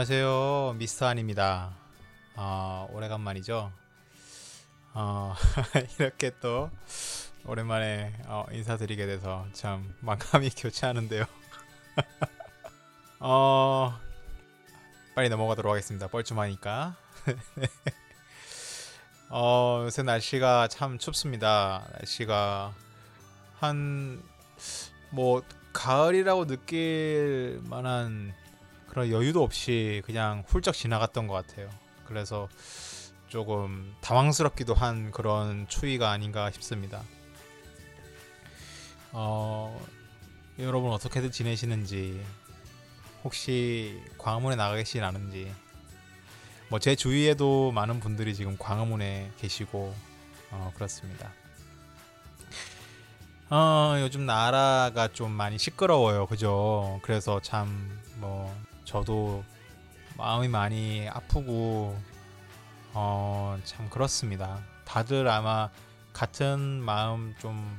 안녕하세요. 미스터 안입니다. 어, 오래간만이죠? 어, 이렇게 또 오랜만에 어, 인사드리게 돼서 참 만감이 교차하는데요. 어, 빨리 넘어가도록 하겠습니다. 뻘쭘하니까. 어, 요새 날씨가 참 춥습니다. 날씨가 한 뭐 가을이라고 느낄 만한 그런 여유도 없이 그냥 훌쩍 지나갔던 것 같아요. 그래서 조금 당황스럽기도 한 그런 추위가 아닌가 싶습니다. 어, 여러분 어떻게들 지내시는지 혹시 광화문에 나가 계시진 않은지 뭐 제 주위에도 많은 분들이 지금 광화문에 계시고 어, 그렇습니다. 어, 요즘 나라가 좀 많이 시끄러워요. 그죠? 그래서 참, 뭐, 저도 마음이 많이 아프고, 어, 참 그렇습니다. 다들 아마 같은 마음 좀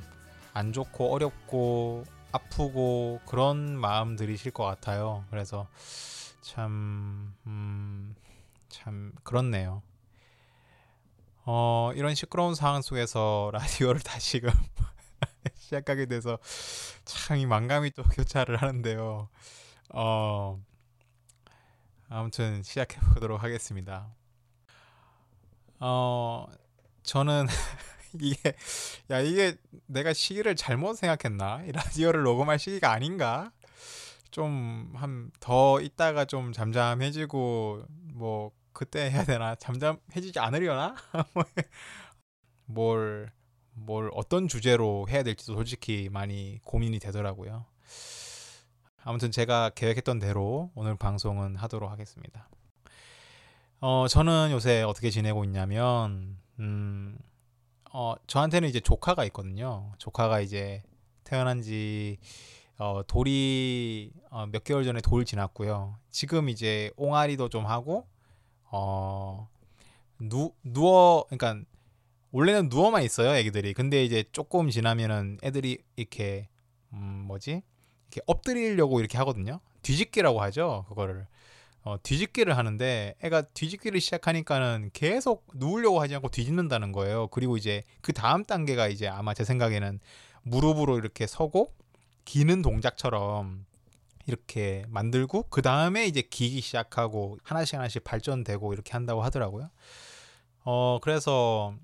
안 좋고 어렵고 아프고 그런 마음들이실 것 같아요. 그래서 참, 음, 참 그렇네요. 어, 이런 시끄러운 상황 속에서 라디오를 다시금 시작하게 돼서 참 이 만감이 또 교차를 하는데요. 어 아무튼 시작해 보도록 하겠습니다. 어 저는 이게 야 이게 내가 시기를 잘못 생각했나? 이 라디오를 녹음할 시기가 아닌가? 좀 한 더 있다가 좀 잠잠해지고 뭐 그때 해야 되나? 잠잠해지지 않으려나? 뭘 뭘 어떤 주제로 해야 될지도 솔직히 많이 고민이 되더라고요. 아무튼 제가 계획했던 대로 오늘 방송은 하도록 하겠습니다. 어, 저는 요새 어떻게 지내고 있냐면, 음, 어, 저한테는 이제 조카가 있거든요. 조카가 이제 태어난 지, 어, 돌이, 어, 몇 개월 전에 돌 지났고요. 지금 이제 옹알이도 좀 하고, 어, 누, 누워, 그러니까 원래는 누워만 있어요, 애기들이. 근데 이제 조금 지나면은 애들이 이렇게 음, 뭐지? 이렇게 엎드리려고 이렇게 하거든요. 뒤집기라고 하죠, 그거를. 어, 뒤집기를 하는데 애가 뒤집기를 시작하니까는 계속 누우려고 하지 않고 뒤집는다는 거예요. 그리고 이제 그 다음 단계가 이제 아마 제 생각에는 무릎으로 이렇게 서고 기는 동작처럼 이렇게 만들고 그 다음에 이제 기기 시작하고 하나씩 하나씩 발전되고 이렇게 한다고 하더라고요. 어 그래서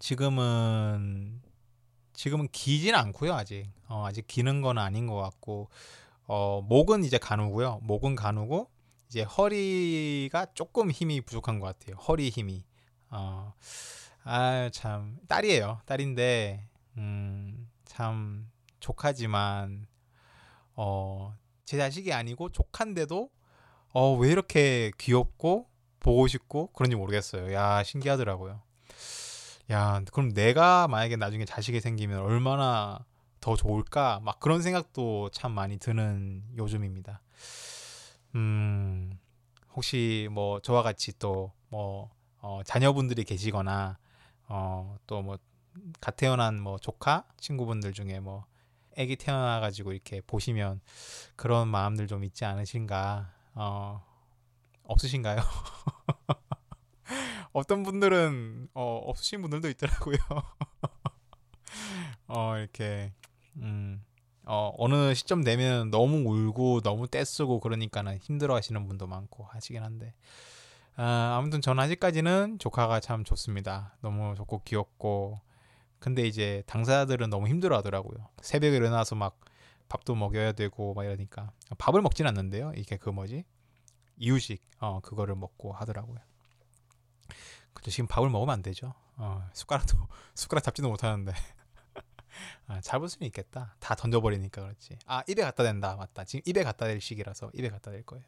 지금은 지금은 기진 않고요 아직. 어, 아직 기는 건 아닌 것 같고 어, 목은 이제 가누고요. 목은 가누고 이제 허리가 조금 힘이 부족한 것 같아요. 허리 힘이. 어, 아참 딸이에요. 딸인데 음, 참 조카지만 어, 제 자식이 아니고 조카인데도 어, 왜 이렇게 귀엽고 보고 싶고 그런지 모르겠어요. 야 신기하더라고요 야, 그럼 내가 만약에 나중에 자식이 생기면 얼마나 더 좋을까? 막 그런 생각도 참 많이 드는 요즘입니다. 음, 혹시 뭐 저와 같이 또뭐 어, 자녀분들이 계시거나 어, 또뭐 갓 태어난 뭐 조카 친구분들 중에 뭐 아기 태어나 가지고 이렇게 보시면 그런 마음들 좀 있지 않으신가? 어, 없으신가요? 어떤 분들은 어, 없으신 분들도 있더라고요. 어, 이렇게 음, 어, 어느 시점 되면 너무 울고 너무 떼쓰고 그러니까는 힘들어 하시는 분도 많고 하시긴 한데 아, 아무튼 전 아직까지는 조카가 참 좋습니다. 너무 좋고 귀엽고 근데 이제 당사자들은 너무 힘들어 하더라고요. 새벽에 일어나서 막 밥도 먹여야 되고 막 이러니까 밥을 먹진 않는데요. 이게 그 뭐지? 이유식 어 그거를 먹고 하더라고요. 그죠 지금 밥을 먹으면 안 되죠. 어, 숟가락도 숟가락 잡지도 못하는데 아, 잡을 수는 있겠다. 다 던져버리니까 그렇지. 아 입에 갖다 댄다. 맞다. 지금 입에 갖다 댈 시기라서 입에 갖다 댈 거예요.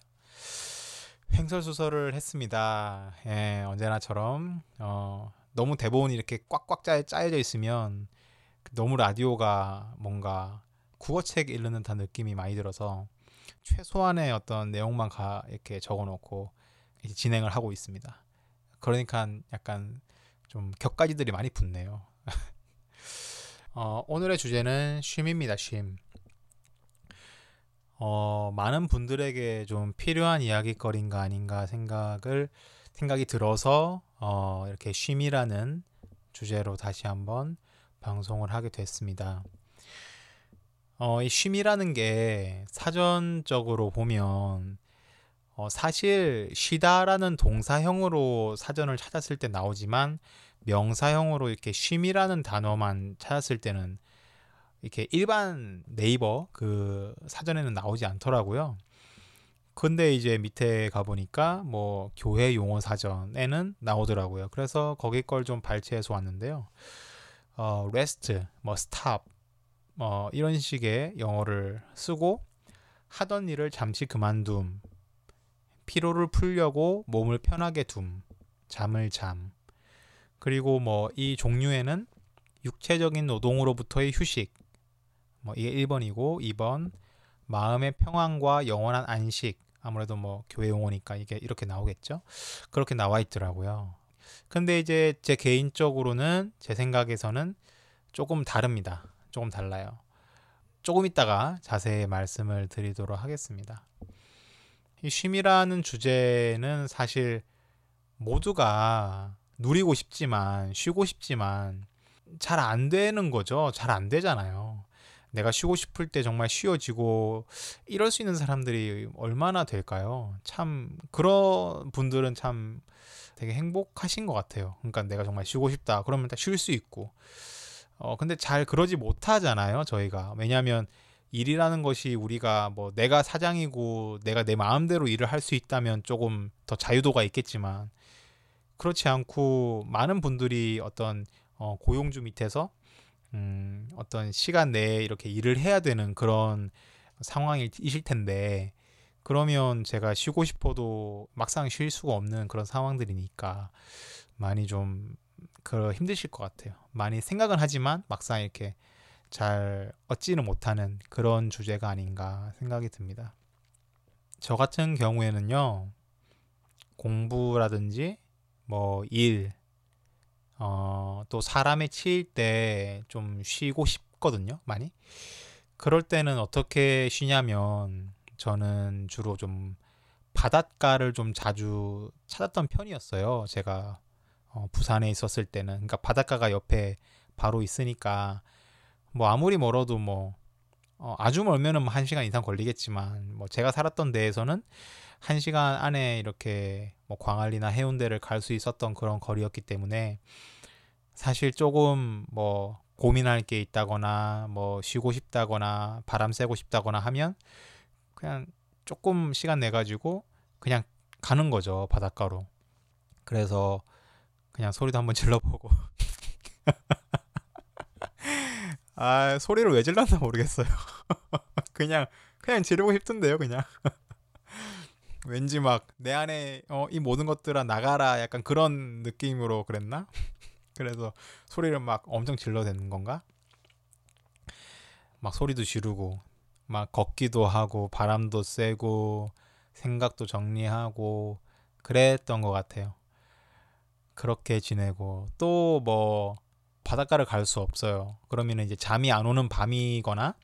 횡설수설을 했습니다. 예, 언제나처럼 어, 너무 대본이 이렇게 꽉꽉 짜, 짜여져 있으면 너무 라디오가 뭔가 국어책 읽는 듯한 느낌이 많이 들어서 최소한의 어떤 내용만 가, 이렇게 적어놓고 진행을 하고 있습니다. 그러니까 약간 좀 격가지들이 많이 붙네요. 어, 오늘의 주제는 쉼입니다. 쉼. 어, 많은 분들에게 좀 필요한 이야기거리인가 아닌가 생각을 생각이 들어서 어, 이렇게 쉼이라는 주제로 다시 한번 방송을 하게 됐습니다. 어, 이 쉼이라는 게 사전적으로 보면 어, 사실 쉬다라는 동사형으로 사전을 찾았을 때 나오지만 명사형으로 이렇게 쉼이라는 단어만 찾았을 때는 이렇게 일반 네이버 그 사전에는 나오지 않더라고요. 근데 이제 밑에 가보니까 뭐 교회 용어 사전에는 나오더라고요. 그래서 거기 걸 좀 발췌해서 왔는데요. 어, rest, 뭐 stop, 뭐 이런 식의 영어를 쓰고 하던 일을 잠시 그만둠, 피로를 풀려고 몸을 편하게 둠, 잠을 잠. 그리고 뭐 이 종류에는 육체적인 노동으로부터의 휴식, 뭐 이게 1번이고 2번 마음의 평안과 영원한 안식 아무래도 뭐 교회 용어니까 이게 이렇게 나오겠죠. 그렇게 나와 있더라고요. 근데 이제 제 개인적으로는 제 생각에서는 조금 다릅니다. 조금 달라요. 조금 있다가 자세히 말씀을 드리도록 하겠습니다. 이 쉼이라는 주제는 사실 모두가 누리고 싶지만 쉬고 싶지만 잘 안 되는 거죠. 잘 안 되잖아요. 내가 쉬고 싶을 때 정말 쉬어지고 이럴 수 있는 사람들이 얼마나 될까요? 참 그런 분들은 참 되게 행복하신 것 같아요. 그러니까 내가 정말 쉬고 싶다. 그러면 딱쉴수 있고. 어 근데 잘 그러지 못하잖아요. 저희가 왜냐하면 일이라는 것이 우리가 뭐 내가 사장이고 내가 내 마음대로 일을 할 수 있다면 조금 더 자유도가 있겠지만 그렇지 않고 많은 분들이 어떤 어, 고용주 밑에서 음, 어떤 시간 내에 이렇게 일을 해야 되는 그런 상황이실 텐데 그러면 제가 쉬고 싶어도 막상 쉴 수가 없는 그런 상황들이니까 많이 좀 그 힘드실 것 같아요. 많이 생각은 하지만 막상 이렇게 잘 얻지는 못하는 그런 주제가 아닌가 생각이 듭니다. 저 같은 경우에는요, 공부라든지 뭐 일, 어, 또 사람에 치일 때 좀 쉬고 싶거든요, 많이. 그럴 때는 어떻게 쉬냐면 저는 주로 좀 바닷가를 좀 자주 찾았던 편이었어요. 제가 어, 부산에 있었을 때는. 그러니까 바닷가가 옆에 바로 있으니까 뭐 아무리 멀어도 뭐 어, 아주 멀면은 뭐 1시간 이상 걸리겠지만 뭐 제가 살았던 데에서는 1시간 안에 이렇게 뭐 광안리나 해운대를 갈 수 있었던 그런 거리였기 때문에 사실 조금 뭐 고민할 게 있다거나 뭐 쉬고 싶다거나 바람 쐬고 싶다거나 하면 그냥 조금 시간 내 가지고 그냥 가는 거죠 바닷가로. 그래서 그냥 소리도 한번 질러보고 아 소리를 왜 질렀나 모르겠어요. 그냥 그냥 지르고 싶던데요, 그냥. 왠지 막 내 안에 어, 이 모든 것들아 나가라 약간 그런 느낌으로 그랬나? 그래서 소리를 막 엄청 질러대는 건가? 막 소리도 지르고 막 걷기도 하고 바람도 쐬고 생각도 정리하고 그랬던 것 같아요. 그렇게 지내고 또 뭐 바닷가를 갈 수 없어요. 그러면 이제 잠이 안 오는 밤이거나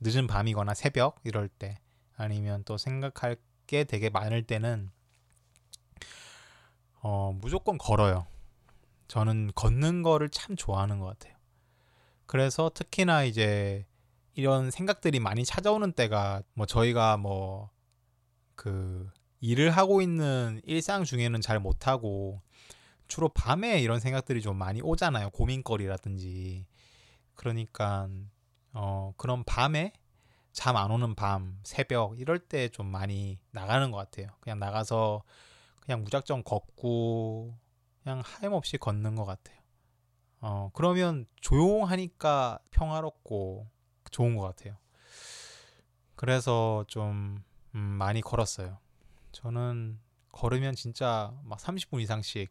늦은 밤이거나 새벽 이럴 때 아니면 또 생각할 게 되게 많을 때는 어, 무조건 걸어요. 저는 걷는 거를 참 좋아하는 것 같아요. 그래서 특히나 이제 이런 생각들이 많이 찾아오는 때가 뭐 저희가 뭐 그 일을 하고 있는 일상 중에는 잘 못하고 주로 밤에 이런 생각들이 좀 많이 오잖아요. 고민거리라든지. 그러니까 어 그런 밤에 잠 안 오는 밤, 새벽 이럴 때 좀 많이 나가는 것 같아요. 그냥 나가서 그냥 무작정 걷고 그냥 하염없이 걷는 것 같아요. 어 그러면 조용하니까 평화롭고 좋은 것 같아요. 그래서 좀 음, 많이 걸었어요. 저는 걸으면 진짜 막 30분 이상씩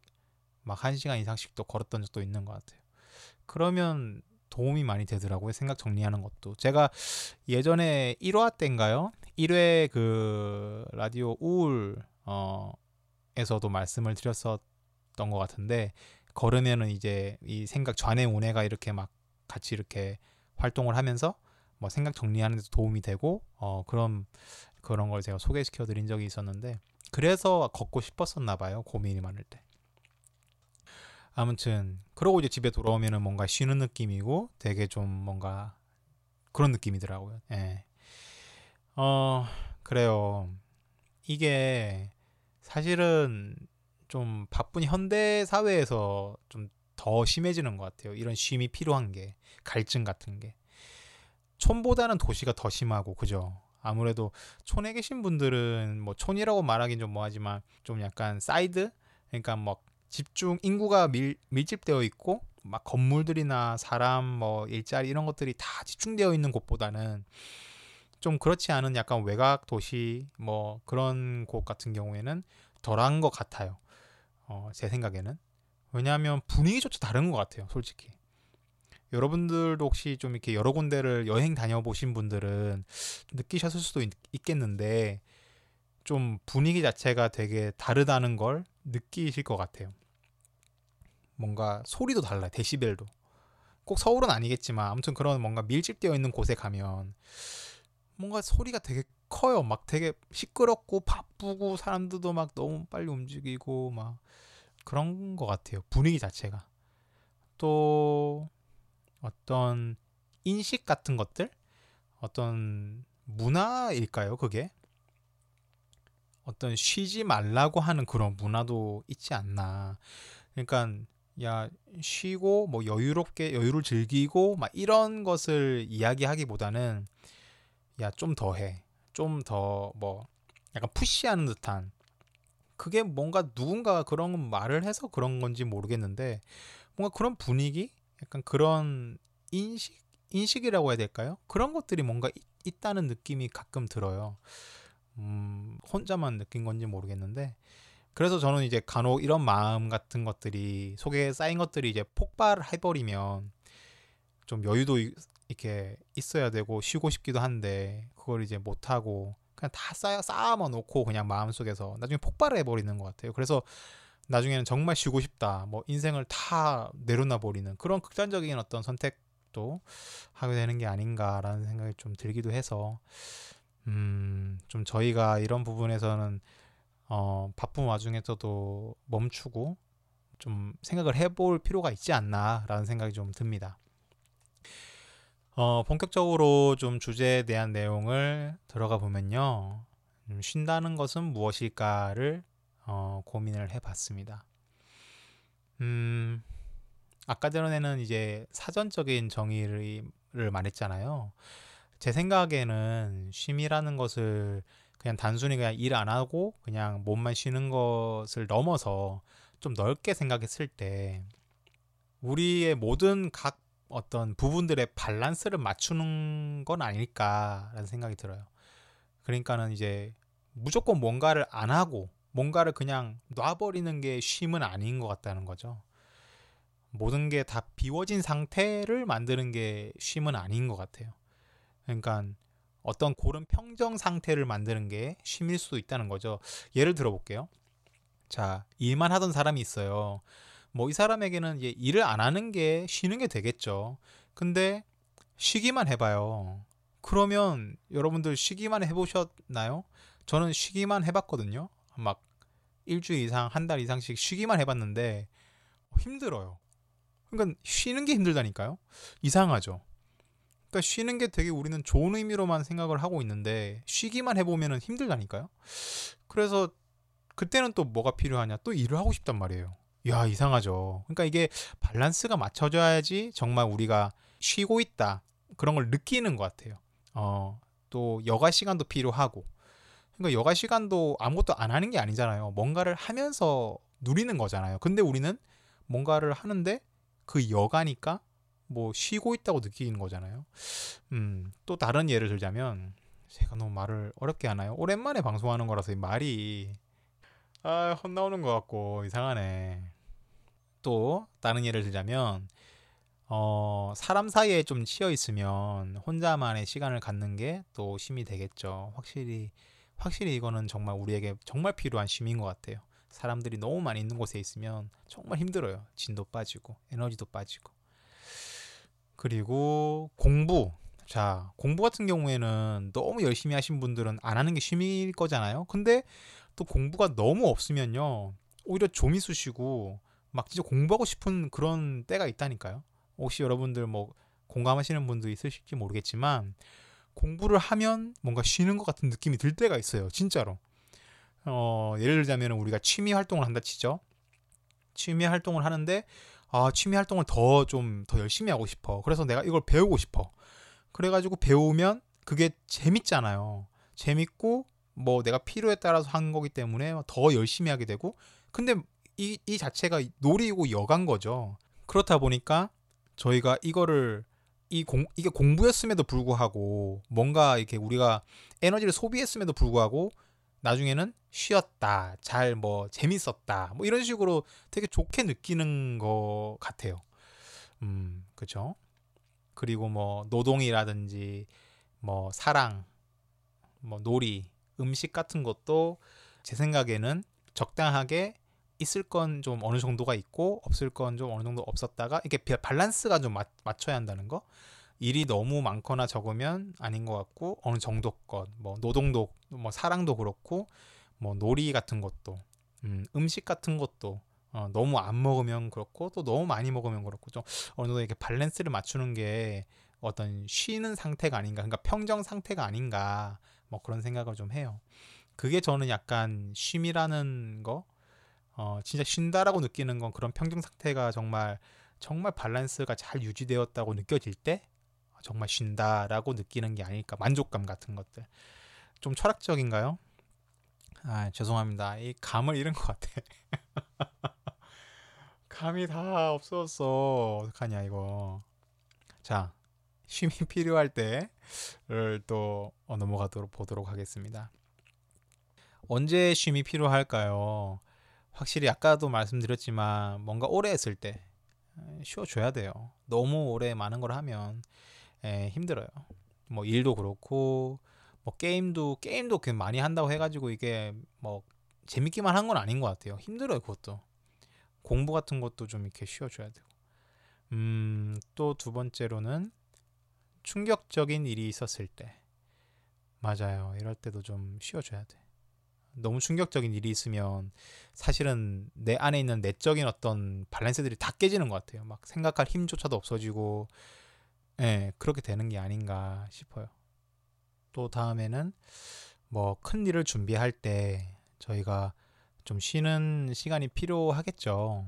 막 1시간 이상씩도 걸었던 적도 있는 것 같아요. 그러면 도움이 많이 되더라고요. 생각 정리하는 것도. 제가 예전에 1화 때인가요? 1회 그 라디오 우울 어 에서도 말씀을 드렸었던 것 같은데 걸으면은 이제 이 생각 좌뇌 우뇌가 이렇게 막 같이 이렇게 활동을 하면서 뭐 생각 정리하는 데도 도움이 되고 어 그런 그런 걸 제가 소개시켜 드린 적이 있었는데 그래서 걷고 싶었었나 봐요. 고민이 많을 때. 아무튼 그러고 이제 집에 돌아오면은 뭔가 쉬는 느낌이고 되게 좀 뭔가 그런 느낌이더라고요. 예. 어, 그래요. 이게 사실은 좀 바쁜 현대 사회에서 좀 더 심해지는 것 같아요. 이런 쉼이 필요한 게 갈증 같은 게 촌보다는 도시가 더 심하고 그죠. 아무래도 촌에 계신 분들은 뭐 촌이라고 말하긴 좀 뭐하지만 좀 약간 사이드 그러니까 뭐 집중 인구가 밀, 밀집되어 있고 막 건물들이나 사람 뭐 일자리 이런 것들이 다 집중되어 있는 곳보다는 좀 그렇지 않은 약간 외곽 도시 뭐 그런 곳 같은 경우에는 덜한 것 같아요. 어, 제 생각에는 왜냐하면 분위기조차 다른 것 같아요, 솔직히. 여러분들도 혹시 좀 이렇게 여러 군데를 여행 다녀보신 분들은 느끼셨을 수도 있, 있겠는데 좀 분위기 자체가 되게 다르다는 걸 느끼실 것 같아요. 뭔가 소리도 달라요. 데시벨도. 꼭 서울은 아니겠지만 아무튼 그런 뭔가 밀집되어 있는 곳에 가면 뭔가 소리가 되게 커요. 막 되게 시끄럽고 바쁘고 사람들도 막 너무 빨리 움직이고 막 그런 것 같아요. 분위기 자체가. 또 어떤 인식 같은 것들? 어떤 문화일까요, 그게? 어떤 쉬지 말라고 하는 그런 문화도 있지 않나. 그러니까 야 쉬고 뭐 여유롭게 여유를 즐기고 막 이런 것을 이야기하기보다는 야 좀 더 해. 좀 더 뭐 약간 푸시하는 듯한 그게 뭔가 누군가가 그런 말을 해서 그런 건지 모르겠는데 뭔가 그런 분위기 약간 그런 인식 인식이라고 해야 될까요? 그런 것들이 뭔가 있, 다는 느낌이 가끔 들어요. 음, 혼자만 느낀 건지 모르겠는데 그래서 저는 이제 간혹 이런 마음 같은 것들이 속에 쌓인 것들이 이제 폭발해 버리면 좀 여유도 이렇게 있어야 되고 쉬고 싶기도 한데 그걸 이제 못 하고 그냥 다 쌓아 쌓아만 놓고 그냥 마음속에서 나중에 폭발해 버리는 것 같아요. 그래서 나중에는 정말 쉬고 싶다. 뭐 인생을 다 내려놔 버리는 그런 극단적인 어떤 선택도 하게 되는 게 아닌가라는 생각이 좀 들기도 해서 음, 좀 저희가 이런 부분에서는 어, 바쁜 와중에서도 멈추고 좀 생각을 해볼 필요가 있지 않나라는 생각이 좀 듭니다. 어, 본격적으로 좀 주제에 대한 내용을 들어가 보면요. 음, 쉰다는 것은 무엇일까를 어, 고민을 해봤습니다. 음, 아까 전에는 이제 사전적인 정의를 말했잖아요. 제 생각에는 쉼이라는 것을 그냥 단순히 그냥 일 안 하고 그냥 몸만 쉬는 것을 넘어서 좀 넓게 생각했을 때 우리의 모든 각 어떤 부분들의 밸런스를 맞추는 건 아닐까라는 생각이 들어요. 그러니까는 이제 무조건 뭔가를 안 하고 뭔가를 그냥 놔버리는 게 쉼은 아닌 것 같다는 거죠. 모든 게 다 비워진 상태를 만드는 게 쉼은 아닌 것 같아요. 그러니까 어떤 고른 평정 상태를 만드는 게 쉼일 수도 있다는 거죠. 예를 들어 볼게요. 자, 일만 하던 사람이 있어요. 뭐 이 사람에게는 이제 일을 안 하는 게 쉬는 게 되겠죠. 근데 쉬기만 해봐요. 그러면 여러분들 쉬기만 해보셨나요? 저는 쉬기만 해봤거든요. 막 일주일 이상, 한 달 이상씩 쉬기만 해봤는데 힘들어요. 그러니까 쉬는 게 힘들다니까요. 이상하죠. 그러니까 쉬는 게 되게 우리는 좋은 의미로만 생각을 하고 있는데 쉬기만 해보면 힘들다니까요. 그래서 그때는 또 뭐가 필요하냐? 또 일을 하고 싶단 말이에요. 야 이상하죠. 그러니까 이게 밸런스가 맞춰져야지 정말 우리가 쉬고 있다 그런 걸 느끼는 것 같아요. 어, 또 여가 시간도 필요하고. 그러니까 여가 시간도 아무것도 안 하는 게 아니잖아요. 뭔가를 하면서 누리는 거잖아요. 근데 우리는 뭔가를 하는데 그 여가니까 뭐 쉬고 있다고 느끼는 거잖아요. 음, 또 다른 예를 들자면 제가 너무 말을 어렵게 하나요? 오랜만에 방송하는 거라서 이 말이 아, 혼나오는 것 같고 이상하네. 또 다른 예를 들자면 어, 사람 사이에 좀 치여 있으면 혼자만의 시간을 갖는 게 또 쉼이 되겠죠. 확실히 확실히 이거는 정말 우리에게 정말 필요한 쉼인 것 같아요. 사람들이 너무 많이 있는 곳에 있으면 정말 힘들어요. 진도 빠지고 에너지도 빠지고. 그리고 공부 자, 공부 같은 경우에는 너무 열심히 하신 분들은 안 하는 게 취미일 거잖아요. 근데 또 공부가 너무 없으면요. 오히려 좀이 쑤시고 막 진짜 공부하고 싶은 그런 때가 있다니까요. 혹시 여러분들 뭐 공감하시는 분도 있으실지 모르겠지만 공부를 하면 뭔가 쉬는 것 같은 느낌이 들 때가 있어요. 진짜로. 어, 예를 들자면 우리가 취미 활동을 한다 치죠. 취미 활동을 하는데 아, 취미 활동을 더 좀 더 열심히 하고 싶어. 그래서 내가 이걸 배우고 싶어. 그래가지고 배우면 그게 재밌잖아요. 재밌고 뭐 내가 필요에 따라서 한 거기 때문에 더 열심히 하게 되고 근데 이, 이 자체가 놀이고 여간 거죠. 그렇다 보니까 저희가 이거를 이 공, 이게 공부였음에도 불구하고 뭔가 이렇게 우리가 에너지를 소비했음에도 불구하고 나중에는 쉬었다, 잘 뭐 재밌었다, 뭐 이런 식으로 되게 좋게 느끼는 것 같아요. 음, 그죠? 그리고 뭐 노동이라든지 뭐 사랑, 뭐 놀이, 음식 같은 것도 제 생각에는 적당하게 있을 건 좀 어느 정도가 있고 없을 건 좀 어느 정도 없었다가 이게 밸런스가 좀 맞, 맞춰야 한다는 거. 일이 너무 많거나 적으면 아닌 것 같고 어느 정도껏 뭐 노동도 뭐 사랑도 그렇고 뭐 놀이 같은 것도 음, 음식 같은 것도 어, 너무 안 먹으면 그렇고 또 너무 많이 먹으면 그렇고 좀 어느 정도 이렇게 밸런스를 맞추는 게 어떤 쉬는 상태가 아닌가 그러니까 평정 상태가 아닌가 뭐 그런 생각을 좀 해요. 그게 저는 약간 쉼이라는 거 어, 진짜 쉰다라고 느끼는 건 그런 평정 상태가 정말 정말 밸런스가 잘 유지되었다고 느껴질 때 정말 쉰다라고 느끼는 게 아닐까 만족감 같은 것들 좀 철학적인가요? 아 죄송합니다 이 감을 잃은 것 같아 감이 다 없어졌어 어떡하냐 이거 자 쉼이 필요할 때를 또 넘어가도록 보도록 하겠습니다 언제 쉼이 필요할까요? 확실히 아까도 말씀드렸지만 뭔가 오래 했을 때 쉬어줘야 돼요. 너무 오래 많은 걸 하면 에, 힘들어요. 뭐 일도 그렇고 뭐 게임도 게임도 그 많이 한다고 해가지고 이게 뭐 재밌기만 한 건 아닌 것 같아요. 힘들어요 그것도. 공부 같은 것도 좀 이렇게 쉬어줘야 되고. 음, 또 두 번째로는 충격적인 일이 있었을 때. 맞아요. 이럴 때도 좀 쉬어줘야 돼. 너무 충격적인 일이 있으면 사실은 내 안에 있는 내적인 어떤 밸런스들이 다 깨지는 것 같아요. 막 생각할 힘조차도 없어지고, 예, 그렇게 되는 게 아닌가 싶어요. 또 다음에는 뭐 큰 일을 준비할 때 저희가 좀 쉬는 시간이 필요하겠죠.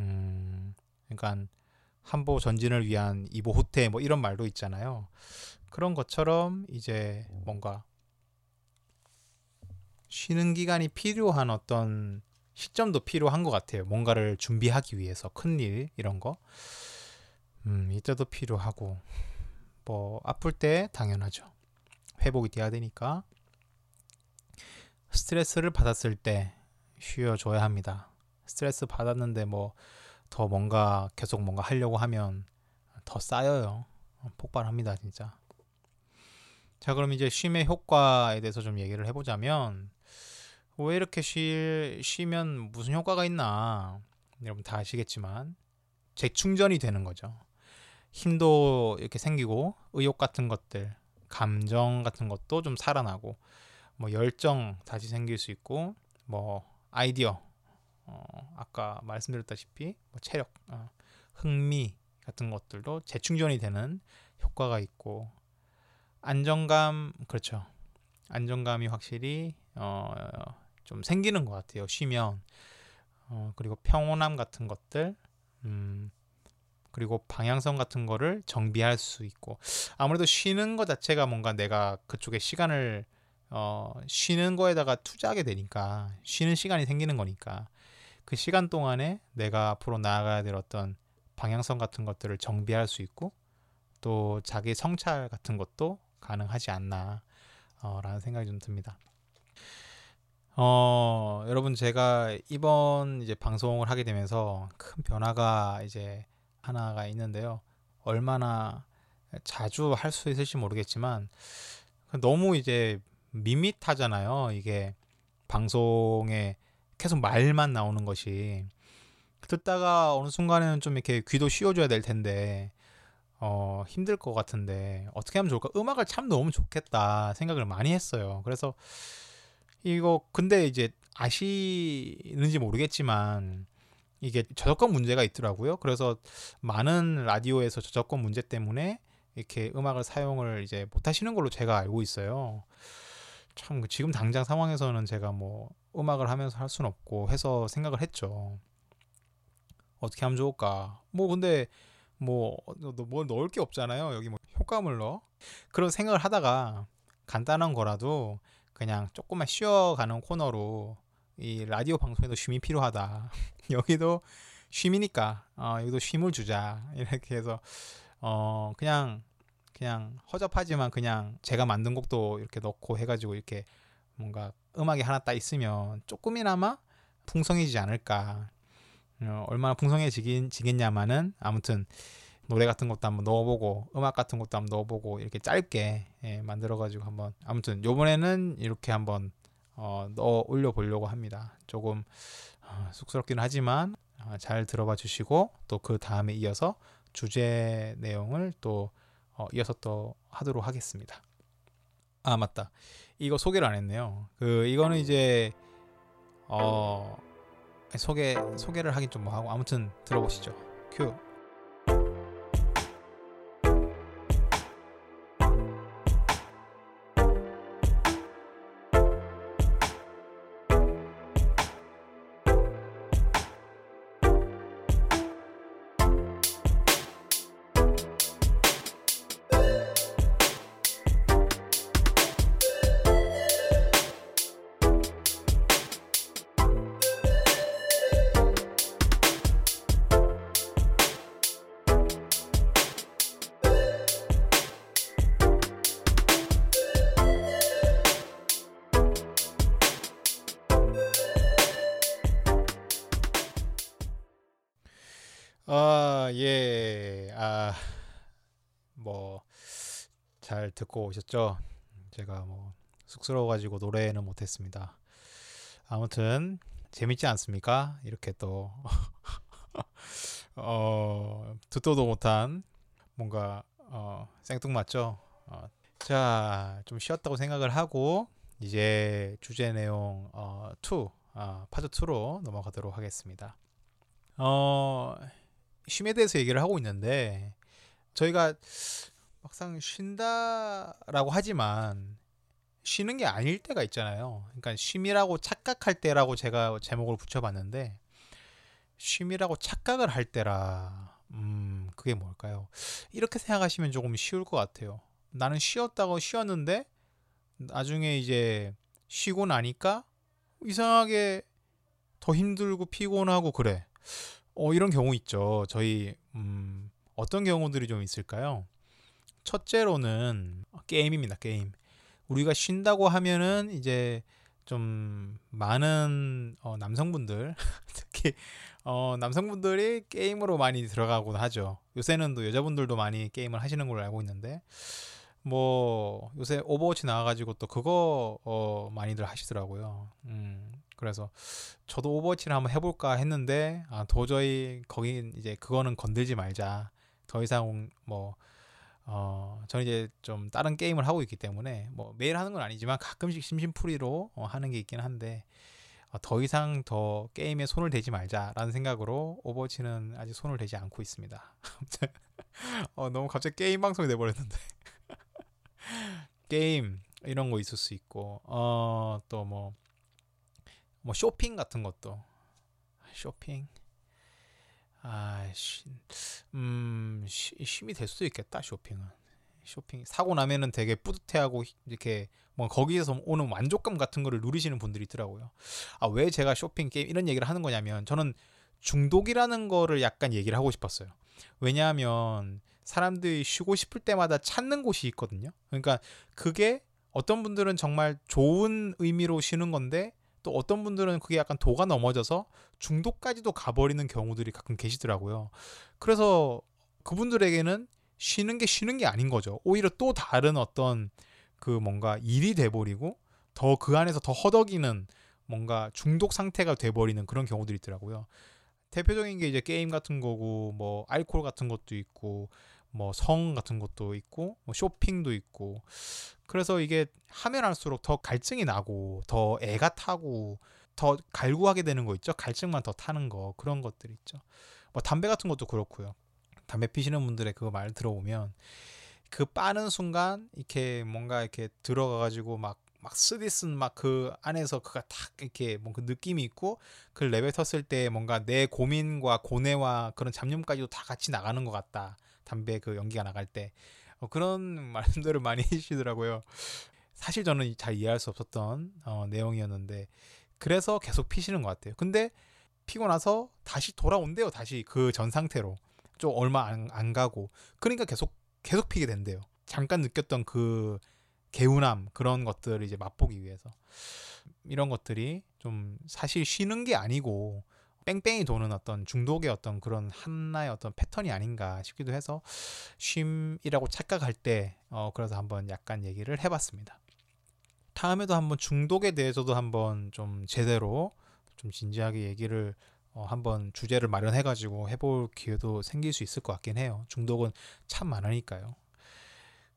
음, 그러니까 한보 전진을 위한 이보 후퇴 뭐 이런 말도 있잖아요. 그런 것처럼 이제 뭔가 쉬는 기간이 필요한 어떤 시점도 필요한 것 같아요. 뭔가를 준비하기 위해서 큰 일 이런 거. 음, 이때도 필요하고 뭐 아플 때 당연하죠. 회복이 돼야 되니까 스트레스를 받았을 때 쉬어줘야 합니다. 스트레스 받았는데 뭐 더 뭔가 계속 뭔가 하려고 하면 더 쌓여요. 폭발합니다, 진짜. 자, 그럼 이제 쉼의 효과에 대해서 좀 얘기를 해보자면 왜 이렇게 쉬, 쉬면 무슨 효과가 있나 여러분 다 아시겠지만 재충전이 되는 거죠. 힘도 이렇게 생기고 의욕 같은 것들, 감정 같은 것도 좀 살아나고 뭐 열정 다시 생길 수 있고 뭐 아이디어 어, 아까 말씀드렸다시피 뭐 체력, 어, 흥미 같은 것들도 재충전이 되는 효과가 있고 안정감 그렇죠. 안정감이 확실히 어, 좀 생기는 것 같아요. 쉬면 어, 그리고 평온함 같은 것들 음, 그리고 방향성 같은 거를 정비할 수 있고 아무래도 쉬는 것 자체가 뭔가 내가 그쪽에 시간을 어, 쉬는 거에다가 투자하게 되니까 쉬는 시간이 생기는 거니까 그 시간 동안에 내가 앞으로 나아가야 될 어떤 방향성 같은 것들을 정비할 수 있고 또 자기 성찰 같은 것도 가능하지 않나 어, 라는 생각이 좀 듭니다. 어, 여러분 제가 이번 이제 방송을 하게 되면서 큰 변화가 이제 하나가 있는데요. 얼마나 자주 할 수 있을지 모르겠지만 너무 이제 밋밋하잖아요. 이게 방송에 계속 말만 나오는 것이 듣다가 어느 순간에는 좀 이렇게 귀도 씌워줘야 될 텐데 어, 힘들 것 같은데 어떻게 하면 좋을까? 음악을 참 너무 좋겠다 생각을 많이 했어요. 그래서 이거 근데 이제 아시는지 모르겠지만 이게 저작권 문제가 있더라고요. 그래서 많은 라디오에서 저작권 문제 때문에 이렇게 음악을 사용을 이제 못 하시는 걸로 제가 알고 있어요. 참 지금 당장 상황에서는 제가 뭐 음악을 하면서 할 수는 없고 해서 생각을 했죠. 어떻게 하면 좋을까? 뭐 근데 뭐뭘 넣을 게 없잖아요. 여기 뭐 효과음을 넣어. 그런 생각을 하다가 간단한 거라도 그냥 조금만 쉬어가는 코너로 이 라디오 방송에도 쉼이 필요하다. 여기도 쉼이니까 어, 여기도 쉼을 주자 이렇게 해서 어 그냥 그냥 허접하지만 그냥 제가 만든 곡도 이렇게 넣고 해가지고 이렇게 뭔가 음악이 하나 딱 있으면 조금이나마 풍성해지지 않을까. 어, 얼마나 풍성해지겠냐마는 아무튼 노래 같은 것도 한번 넣어보고 음악 같은 것도 한번 넣어보고 이렇게 짧게 예, 만들어가지고 한번 아무튼 요번에는 이렇게 한번 어, 넣어 올려 보려고 합니다. 조금 어, 쑥스럽긴 하지만 어, 잘 들어봐 주시고 또 그 다음에 이어서 주제 내용을 또 어, 이어서 또 하도록 하겠습니다. 아 맞다. 이거 소개를 안 했네요. 그 이거는 이제 어 소개 소개를 하긴 좀 뭐하고 아무튼 들어보시죠. 큐. 아, 예. 아, 뭐, 잘 듣고 오셨죠? 제가 뭐, 쑥스러워가지고 노래는 못했습니다. 아무튼, 재밌지 않습니까? 이렇게 또, 어, 듣도도 못한, 뭔가, 어, 생뚱맞죠? 어, 자, 좀 쉬었다고 생각을 하고, 이제 주제 내용, 어, 2, 아, 파트 2로 넘어가도록 하겠습니다. 어, 쉼에 대해서 얘기를 하고 있는데 저희가 막상 쉰다라고 하지만 쉬는 게 아닐 때가 있잖아요. 그러니까 쉼이라고 착각할 때라고 제가 제목을 붙여봤는데 쉼이라고 착각을 할 때라 음 그게 뭘까요? 이렇게 생각하시면 조금 쉬울 것 같아요. 나는 쉬었다고 쉬었는데 나중에 이제 쉬고 나니까 이상하게 더 힘들고 피곤하고 그래. 어, 이런 경우 있죠. 저희 음, 어떤 경우들이 좀 있을까요? 첫째로는 게임입니다. 게임. 우리가 쉰다고 하면은 이제 좀 많은 어, 남성분들 특히 어, 남성분들이 게임으로 많이 들어가곤 하죠. 요새는 또 여자분들도 많이 게임을 하시는 걸로 알고 있는데 뭐 요새 Overwatch 나와가지고 또 그거 어, 많이들 하시더라고요. 음, 그래서 저도 Overwatch를 한번 해볼까 했는데 아, 도저히 거기 이제 그거는 건들지 말자. 더 이상 뭐 어, 저는 이제 좀 다른 게임을 하고 있기 때문에 뭐 매일 하는 건 아니지만 가끔씩 심심풀이로 어, 하는 게 있긴 한데 어, 더 이상 더 게임에 손을 대지 말자라는 생각으로 Overwatch는 아직 손을 대지 않고 있습니다. 어, 너무 갑자기 게임 방송이 돼버렸는데 게임 이런 거 있을 수 있고 어, 또 뭐 뭐 쇼핑 같은 것도 쇼핑 아, 씨, 음, 쉼이 될 수도 있겠다 쇼핑은 쇼핑 사고 나면은 되게 뿌듯해하고 이렇게 뭐 거기에서 오는 만족감 같은 거를 누리시는 분들이 있더라고요. 아 왜 제가 쇼핑 게임 이런 얘기를 하는 거냐면 저는 중독이라는 거를 약간 얘기를 하고 싶었어요. 왜냐하면 사람들이 쉬고 싶을 때마다 찾는 곳이 있거든요. 그러니까 그게 어떤 분들은 정말 좋은 의미로 쉬는 건데 또 어떤 분들은 그게 약간 도가 넘어져서 중독까지도 가버리는 경우들이 가끔 계시더라고요. 그래서 그분들에게는 쉬는 게 쉬는 게 아닌 거죠. 오히려 또 다른 어떤 그 뭔가 일이 돼버리고 더 그 안에서 더 허덕이는 뭔가 중독 상태가 돼버리는 그런 경우들이 있더라고요. 대표적인 게 이제 게임 같은 거고 뭐 알코올 같은 것도 있고 뭐 성 같은 것도 있고 뭐 쇼핑도 있고. 그래서 이게 하면 할수록 더 갈증이 나고 더 애가 타고 더 갈구하게 되는 거 있죠? 갈증만 더 타는 거 그런 것들 있죠. 뭐 담배 같은 것도 그렇고요. 담배 피시는 분들의 그 말 들어보면 그 빠는 순간 이렇게 뭔가 이렇게 들어가 가지고 막막 스디슨 막그 안에서 그가 탁 이렇게 뭔가 그 느낌이 있고 그 랩에 섰을 때 뭔가 내 고민과 고뇌와 그런 잡념까지도 다 같이 나가는 것 같다. 담배 그 연기가 나갈 때 어, 그런 말씀들을 많이 해주시더라고요. 사실 저는 잘 이해할 수 없었던 어, 내용이었는데 그래서 계속 피시는 것 같아요. 근데 피고 나서 다시 돌아온대요. 다시 그 전 상태로 좀 얼마 안, 안 가고 그러니까 계속 계속 피게 된대요. 잠깐 느꼈던 그 개운함 그런 것들을 이제 맛보기 위해서 이런 것들이 좀 사실 쉬는 게 아니고 뺑뺑이 도는 어떤 중독의 어떤 그런 하나의 어떤 패턴이 아닌가 싶기도 해서 쉼이라고 착각할 때 어, 그래서 한번 약간 얘기를 해봤습니다. 다음에도 한번 중독에 대해서도 한번 좀 제대로 좀 진지하게 얘기를 어, 한번 주제를 마련해가지고 해볼 기회도 생길 수 있을 것 같긴 해요. 중독은 참 많으니까요.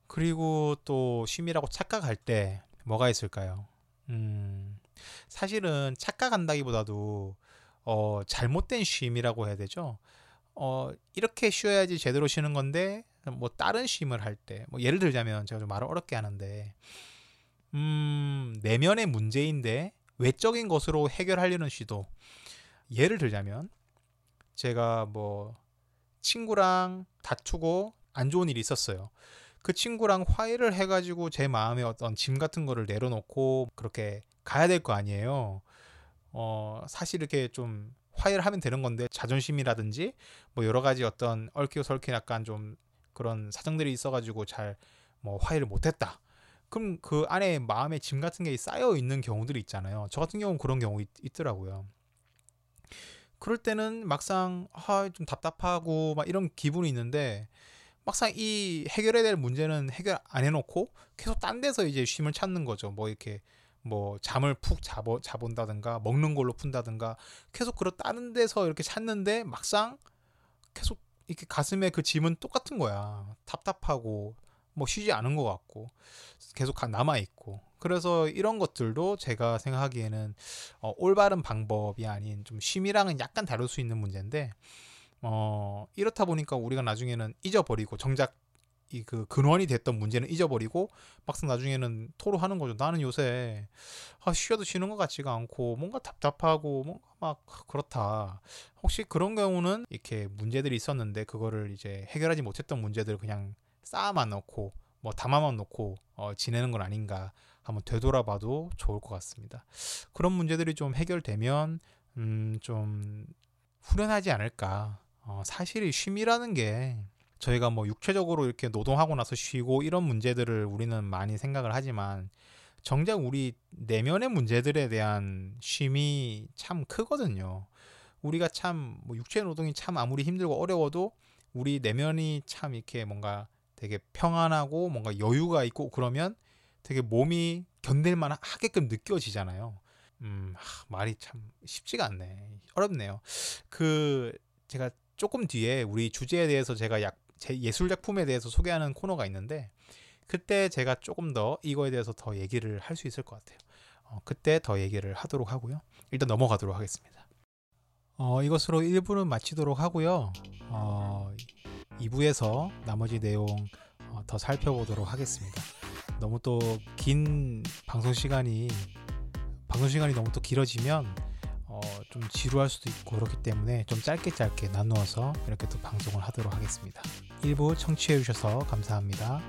그리고 또 쉼이라고 착각할 때 뭐가 있을까요? 음, 사실은 착각한다기보다도 어, 잘못된 쉼이라고 해야 되죠. 어, 이렇게 쉬어야지 제대로 쉬는 건데 뭐 다른 쉼을 할 때, 뭐 예를 들자면 제가 좀 말을 어렵게 하는데, 음, 내면의 문제인데 외적인 것으로 해결하려는 시도. 예를 들자면 제가 뭐 친구랑 다투고 안 좋은 일이 있었어요. 그 친구랑 화해를 해가지고 제 마음에 어떤 짐 같은 거를 내려놓고 그렇게 가야 될 거 아니에요. 어, 사실 이렇게 좀 화해를 하면 되는 건데 자존심이라든지 뭐 여러 가지 어떤 얽히고 설킨 약간 좀 그런 사정들이 있어가지고 잘 뭐 화해를 못했다. 그럼 그 안에 마음에 짐 같은 게 쌓여 있는 경우들이 있잖아요. 저 같은 경우는 그런 경우 있, 더라고요 그럴 때는 막상 아, 좀 답답하고 막 이런 기분이 있는데 막상 이 해결해야 될 문제는 해결 안 해놓고 계속 딴 데서 이제 쉼을 찾는 거죠. 뭐 이렇게 뭐 잠을 푹 자보, 자본다든가 먹는 걸로 푼다든가 계속 그런 다른 데서 이렇게 찾는데 막상 계속 이렇게 가슴에 그 짐은 똑같은 거야. 답답하고 뭐 쉬지 않은 것 같고 계속 남아 있고. 그래서 이런 것들도 제가 생각하기에는 어, 올바른 방법이 아닌 좀 쉼이랑은 약간 다를 수 있는 문제인데 어, 이렇다 보니까 우리가 나중에는 잊어버리고 정작 이 그 근원이 됐던 문제는 잊어버리고 막상 나중에는 토로하는 거죠. 나는 요새 아, 쉬어도 쉬는 것 같지가 않고 뭔가 답답하고 뭔가 막 그렇다. 혹시 그런 경우는 이렇게 문제들이 있었는데 그거를 이제 해결하지 못했던 문제들을 그냥 쌓아만 놓고 뭐 담아만 놓고 어, 지내는 건 아닌가 한번 되돌아봐도 좋을 것 같습니다. 그런 문제들이 좀 해결되면 음, 좀 후련하지 않을까. 어, 사실 쉼이라는 게 저희가 뭐 육체적으로 이렇게 노동하고 나서 쉬고 이런 문제들을 우리는 많이 생각을 하지만 정작 우리 내면의 문제들에 대한 쉼이 참 크거든요. 우리가 참 뭐 육체 노동이 참 아무리 힘들고 어려워도 우리 내면이 참 이렇게 뭔가 되게 평안하고 뭔가 여유가 있고 그러면 되게 몸이 견딜만 하게끔 느껴지잖아요. 음, 하, 말이 참 쉽지가 않네. 어렵네요. 그 제가 조금 뒤에 우리 주제에 대해서 제가 약 제 예술 작품에 대해서 소개하는 코너가 있는데 그때 제가 조금 더 이거에 대해서 더 얘기를 할 수 있을 것 같아요. 어, 그때 더 얘기를 하도록 하고요. 일단 넘어가도록 하겠습니다. 어, 이것으로 1부는 마치도록 하고요. 어, 2부에서 나머지 내용 어, 더 살펴보도록 하겠습니다. 너무 또 긴 방송 시간이 방송 시간이 너무 또 길어지면 어, 좀 지루할 수도 있고 그렇기 때문에 좀 짧게 짧게 나누어서 이렇게 또 방송을 하도록 하겠습니다. 일부 청취해 주셔서 감사합니다.